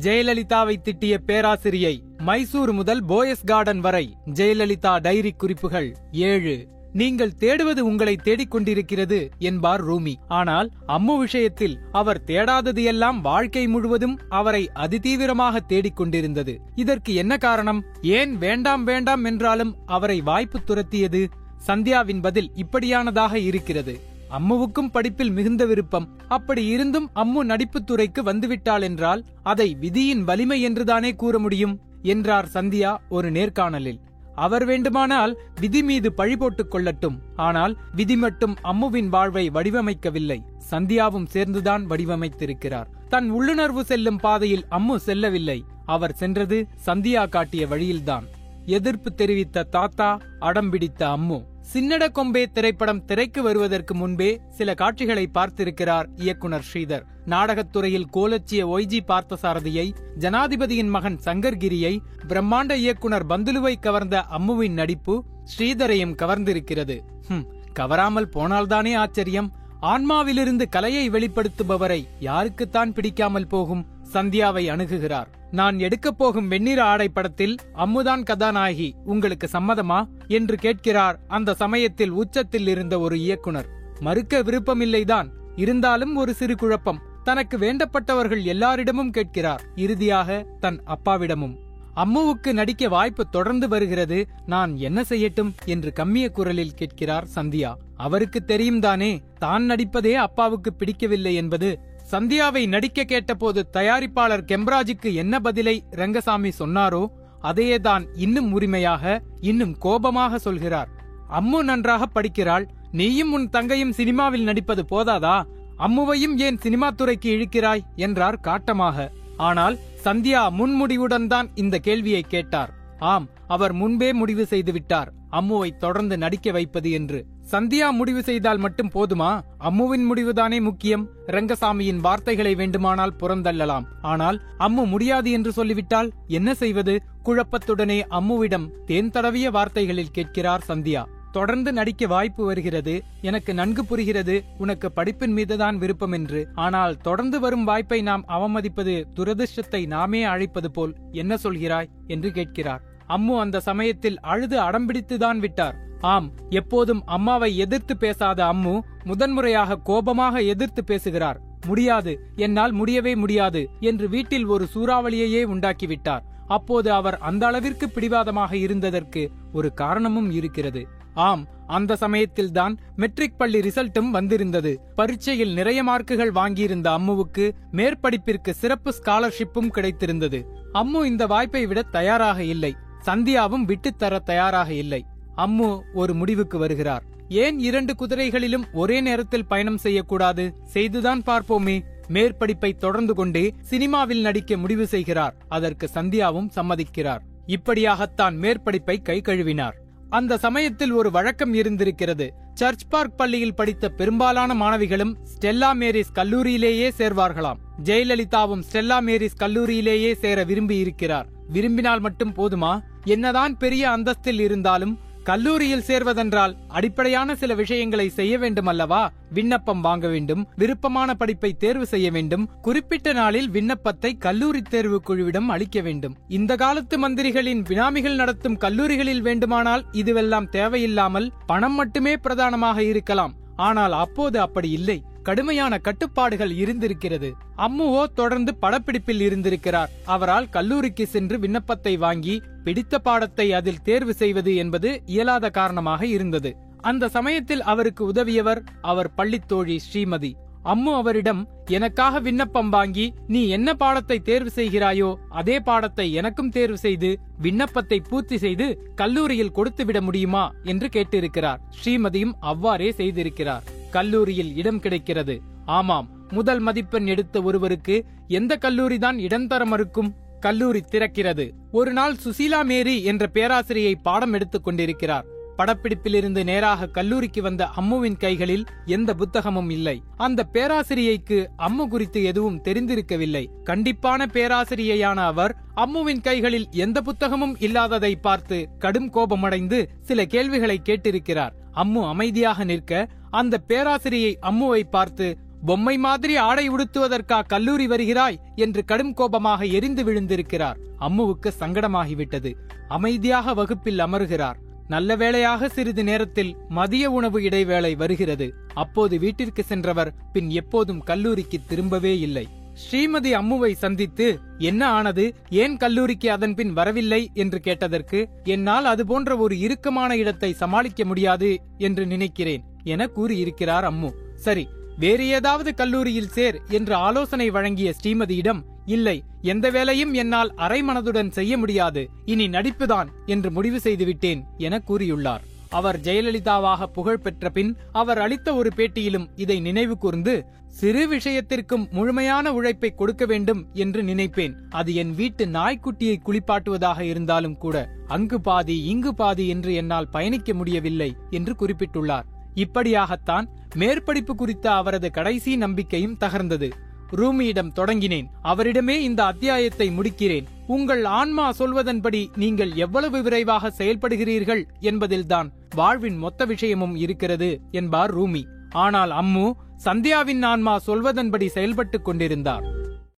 ஜெயலலிதாவை திட்டிய பேராசிரியை மைசூர் முதல் போயஸ் கார்டன் வரை ஜெயலலிதா டைரி குறிப்புகள். ஏழு. நீங்கள் தேடுவது உங்களை தேடிக் கொண்டிருக்கிறது என்பார் ரூமி. ஆனால் அம்மு விஷயத்தில் அவர் தேடாதது எல்லாம் வாழ்க்கை முழுவதும் அவரை அதிதீவிரமாக தேடிக் கொண்டிருந்தது. இதற்கு என்ன காரணம்? ஏன் வேண்டாம் வேண்டாம் என்றாலும் அவரை வாய்ப்பு துரத்தியது? சந்தியாவின் பதில் இப்படியானதாக இருக்கிறது. அம்முவுக்கும் படிப்பில் மிகுந்த விருப்பம். அப்படி இருந்தும் அம்மு நடிப்புத் துறைக்கு வந்துவிட்டாள் என்றால் அதை விதியின் வலிமை என்றுதானே கூற முடியும்? என்றார் சந்தியா ஒரு நேர்காணலில். அவர் வேண்டுமானால் விதி மீது பழி போட்டுக் கொள்ளட்டும். ஆனால் விதி மட்டும் அம்முவின் வாழ்வை வடிவமைக்கவில்லை. சந்தியாவும் சேர்ந்துதான் வடிவமைத்திருக்கிறார். தன் உள்ளுணர்வு செல்லும் பாதையில் அம்மு செல்லவில்லை. அவர் சென்றது சந்தியா காட்டிய வழியில்தான். எதிர்ப்பு தெரிவித்த தாத்தா அடம்பிடித்த அம்மு. சின்னட கொம்பே திரைப்படம் திரைக்கு வருவதற்கு முன்பே சில காட்சிகளை பார்த்திருக்கிறார் இயக்குனர் ஸ்ரீதர். நாடகத்துறையில் கோலச்சிய ஒய்ஜி பார்த்தசாரதியை ஜனாதிபதியின் மகன் சங்கர்கிரியை பிரம்மாண்ட இயக்குனர் பந்துலுவை கவர்ந்த அம்முவின் நடிப்பு ஸ்ரீதரையும் கவர்ந்திருக்கிறது. ஹும், கவராமல் போனால்தானே ஆச்சரியம். ஆன்மாவிலிருந்து கலையை வெளிப்படுத்துபவரை யாருக்குத்தான் பிடிக்காமல் போகும்? சந்தியாவை அணுகுகிறார். நான் எடுக்கப் போகும் வெண்ணிற ஆடை படத்தில் அம்முதான் கதாநாயகி உங்களுக்கு சம்மதமா? என்று கேட்கிறார் அந்த சமயத்தில் உச்சத்தில் இருந்த ஒரு இயக்குனர். மறுக்க விருப்பமில்லைதான். இருந்தாலும் ஒரு சிறு குழப்பம். தனக்கு வேண்டப்பட்டவர்கள் எல்லாரிடமும் கேட்கிறார். இறுதியாக தன் அப்பாவிடமும். அம்முவுக்கு நடிக்க வாய்ப்பு தொடர்ந்து வருகிறது. நான் என்ன செய்யட்டும்? என்று கம்மிய குரலில் கேட்கிறார் சந்தியா. அவருக்கு தெரியும் தானே தான் நடிப்பதே அப்பாவுக்கு பிடிக்கவில்லை என்பது சந்தியாவை நடிக்க கேட்டபோது தயாரிப்பாளர் கெம்ராஜுக்கு என்ன பதிலை ரங்கசாமி சொன்னாரோ அதையே தான் இன்னும் உரிமையாக இன்னும் கோபமாக சொல்கிறார். அம்மு நன்றாக படிக்கிறாள் நீயும் உன் தங்கையும் சினிமாவில் நடிப்பது போதாதா? அம்முவையும் ஏன் சினிமா துறைக்கு இழுக்கிறாய்? என்றார் காட்டமாக. ஆனால் சந்தியா முன்முடிவுடன் தான் இந்த கேள்வியை கேட்டார். ஆம் அவர் முன்பே முடிவு செய்துவிட்டார் அம்முவை தொடர்ந்து நடிக்க வைப்பது என்று. சந்தியா முடிவு செய்தால் மட்டும் போதுமா? அம்முவின் முடிவுதானே முக்கியம். ரங்கசாமியின் வார்த்தைகளை வேண்டுமானால் புறந்தள்ளலாம். ஆனால் அம்மு முடியாது என்று சொல்லிவிட்டால் என்ன செய்வது? குழப்பத்துடனே அம்முவிடம் தேன் தடவிய வார்த்தைகளில் கேட்கிறார் சந்தியா. தொடர்ந்து நடிக்க வாய்ப்பு வருகிறது. எனக்கு நன்கு புரிகிறது. உனக்கு படிப்பின் மீதுதான் விருப்பம் என்று. ஆனால் தொடர்ந்து வரும் வாய்ப்பை நாம் அவமதிப்பது துரதிர்ஷ்டத்தை நாமே அழைப்பது போல். என்ன சொல்கிறாய்? என்று கேட்கிறார். அம்மு அந்த சமயத்தில் அழுது அடம்பிடித்துதான் விட்டார். ஆம் எப்போதும் அம்மாவை எதிர்த்து பேசாத அம்மு முதன்முறையாக கோபமாக எதிர்த்து பேசுகிறார். முடியாது என்னால் முடியவே முடியாது என்று வீட்டில் ஒரு சூறாவளியையே உண்டாக்கிவிட்டார். அப்போது அவர் அந்த அளவிற்கு பிடிவாதமாக இருந்ததற்கு ஒரு காரணமும் இருக்கிறது. ஆம் அந்த சமயத்தில்தான் மெட்ரிக் பள்ளி ரிசல்ட்டும் வந்திருந்தது. பரீட்சையில் நிறைய மார்க்குகள் வாங்கியிருந்த அம்முவுக்கு மேற்படிப்பிற்கு சிறப்பு ஸ்காலர்ஷிப்பும் கிடைத்திருந்தது. அம்மு இந்த வாய்ப்பை விட தயாராக இல்லை. சந்தியாவும் விட்டுத்தர தயாராக இல்லை. அம்மு ஒரு முடிவுக்கு வருகிறார். ஏன் இரண்டு குதிரைகளிலும் ஒரே நேரத்தில் பயணம் செய்யக்கூடாது? செய்துதான் பார்ப்போமே. மேற்படிப்பை தொடர்ந்து கொண்டே சினிமாவில் நடிக்க முடிவு செய்கிறார். அதற்கு சந்தியாவும் சம்மதிக்கிறார். இப்படியாகத்தான் மேற்படிப்பை கை கழுவினார். அந்த சமயத்தில் ஒரு வழக்கம் இருந்திருக்கிறது. சர்ச் பார்க் பள்ளியில் படித்த பெரும்பாலான மாணவிகளும் ஸ்டெல்லா மேரிஸ் கல்லூரியிலேயே சேர்வார்களாம். ஜெயலலிதாவும் ஸ்டெல்லா மேரிஸ் கல்லூரியிலேயே சேர விரும்பி இருக்கிறார். விரும்பினால் மட்டும் போதுமா? என்னதான் பெரிய அந்தஸ்தில் இருந்தாலும் கல்லூரியில் சேர்வதென்றால் அடிப்படையான சில விஷயங்களை செய்ய வேண்டும் அல்லவா விண்ணப்பம் வாங்க வேண்டும் விருப்பமான படிப்பை தேர்வு செய்ய வேண்டும் குறிப்பிட்ட நாளில் விண்ணப்பத்தை கல்லூரி தேர்வு குழுவிடம் அளிக்க வேண்டும். இந்த காலத்து மந்திரிகளின் வினாமிகள் நடத்தும் கல்லூரிகளில் வேண்டுமானால் இதுவெல்லாம் தேவையில்லாமல் பணம் மட்டுமே பிரதானமாக இருக்கலாம். ஆனால் அப்போது அப்படி இல்லை. கடுமையான கட்டுப்பாடுகள் இருந்திருக்கிறது. அம்முவோ தொடர்ந்து படப்பிடிப்பில் இருந்திருக்கிறார். அவரால் கல்லூரிக்கு சென்று விண்ணப்பத்தை வாங்கி பிடித்த பாடத்தை அதில் தேர்வு செய்வது என்பது இயலாத காரணமாக இருந்தது. அந்த சமயத்தில் அவருக்கு உதவியவர் அவர் பள்ளித்தோழி ஸ்ரீமதி. அம்மு அவரிடம் எனக்காக விண்ணப்பம் வாங்கி நீ என்ன பாடத்தை தேர்வு செய்கிறாயோ அதே பாடத்தை எனக்கும் தேர்வு செய்து விண்ணப்பத்தை பூர்த்தி செய்து கல்லூரியில் கொடுத்துவிட முடியுமா? என்று கேட்டிருக்கிறார். ஸ்ரீமதியும் அவ்வாறே செய்திருக்கிறார். கல்லூரியில் இடம் கிடைக்கிறது. ஆமாம் முதல் மதிப்பெண் எடுத்த ஒருவருக்கு எந்த கல்லூரி தான் இடம் தர மறுக்கும்? கல்லூரி திறக்கிறது. ஒரு நாள் சுசீலா மேரி என்ற பேராசிரியை பாடம் எடுத்துக் கொண்டிருக்கிறார். படப்பிடிப்பிலிருந்து நேராக கல்லூரிக்கு வந்த அம்முவின் கைகளில் எந்த புத்தகமும் இல்லை. அந்த பேராசிரியைக்கு அம்மு குறித்து எதுவும் தெரிந்திருக்கவில்லை. கண்டிப்பான பேராசிரியையான அவர் அம்முவின் கைகளில் எந்த புத்தகமும் இல்லாததை பார்த்து கடும் கோபமடைந்து சில கேள்விகளை கேட்டிருக்கிறார். அம்மு அமைதியாக நிற்க அந்த பேராசிரியை அம்முவை பார்த்து பொம்மை மாதிரி ஆடை உடுத்துவதற்கா கல்லூரி வருகிறாய்? என்று கடும் கோபமாக எரிந்து விழுந்திருக்கிறார். அம்முவுக்கு சங்கடமாகிவிட்டது. அமைதியாக வகுப்பில் அமருகிறார். நல்ல வேளையாக சிறிது நேரத்தில் மதிய உணவு இடைவேளை வருகிறது. அப்போது வீட்டிற்கு சென்றவர் பின் எப்போதும் கல்லூரிக்கு திரும்பவே இல்லை. ஸ்ரீமதி அம்முவை சந்தித்து என்ன ஆனது? ஏன் கல்லூரிக்கு அதன்பின் வரவில்லை? என்று கேட்டதற்கு என்னால் அது போன்ற ஒரு இறுக்கமான இடத்தை சமாளிக்க முடியாது என்று நினைக்கிறேன் என கூறியிருக்கிறார் அம்மு. சரி வேறு ஏதாவது கல்லூரியில் சேர் என்று ஆலோசனை வழங்கிய ஸ்ரீமதியிடம் இல்லை எந்த வேலையும் என்னால் அரை மனதுடன் செய்ய முடியாது இனி நடிப்புதான் என்று முடிவு செய்துவிட்டேன் என கூறியுள்ளார். அவர் ஜெயலலிதாவாக புகழ் பெற்ற பின் அவர் அளித்த ஒரு பேட்டியிலும் இதை நினைவு கூர்ந்து சிறு விஷயத்திற்கும் முழுமையான உழைப்பை கொடுக்க வேண்டும் என்று நினைப்பேன். அது என் வீட்டு நாய்க்குட்டியை குளிப்பாட்டுவதாக இருந்தாலும் கூட அங்கு பாதி இங்கு பாதி என்று என்னால் பயணிக்க முடியவில்லை என்று குறிப்பிட்டுள்ளார். இப்படியாகத்தான் மேற்படிப்பு குறித்த அவரது கடைசி நம்பிக்கையும் தகர்ந்தது. ரூமியிடம் தொடங்கினேன். அவரிடமே இந்த அத்தியாயத்தை முடிக்கிறேன். உங்கள் ஆன்மா சொல்வதன்படி நீங்கள் எவ்வளவு விரைவாக செயல்படுகிறீர்கள் என்பதில்தான் வாழ்வின் மொத்த விஷயமும் இருக்கிறது என்பார் ரூமி. ஆனால் அம்மு சந்தியாவின் ஆன்மா சொல்வதன்படி செயல்பட்டுக் கொண்டிருந்தார்.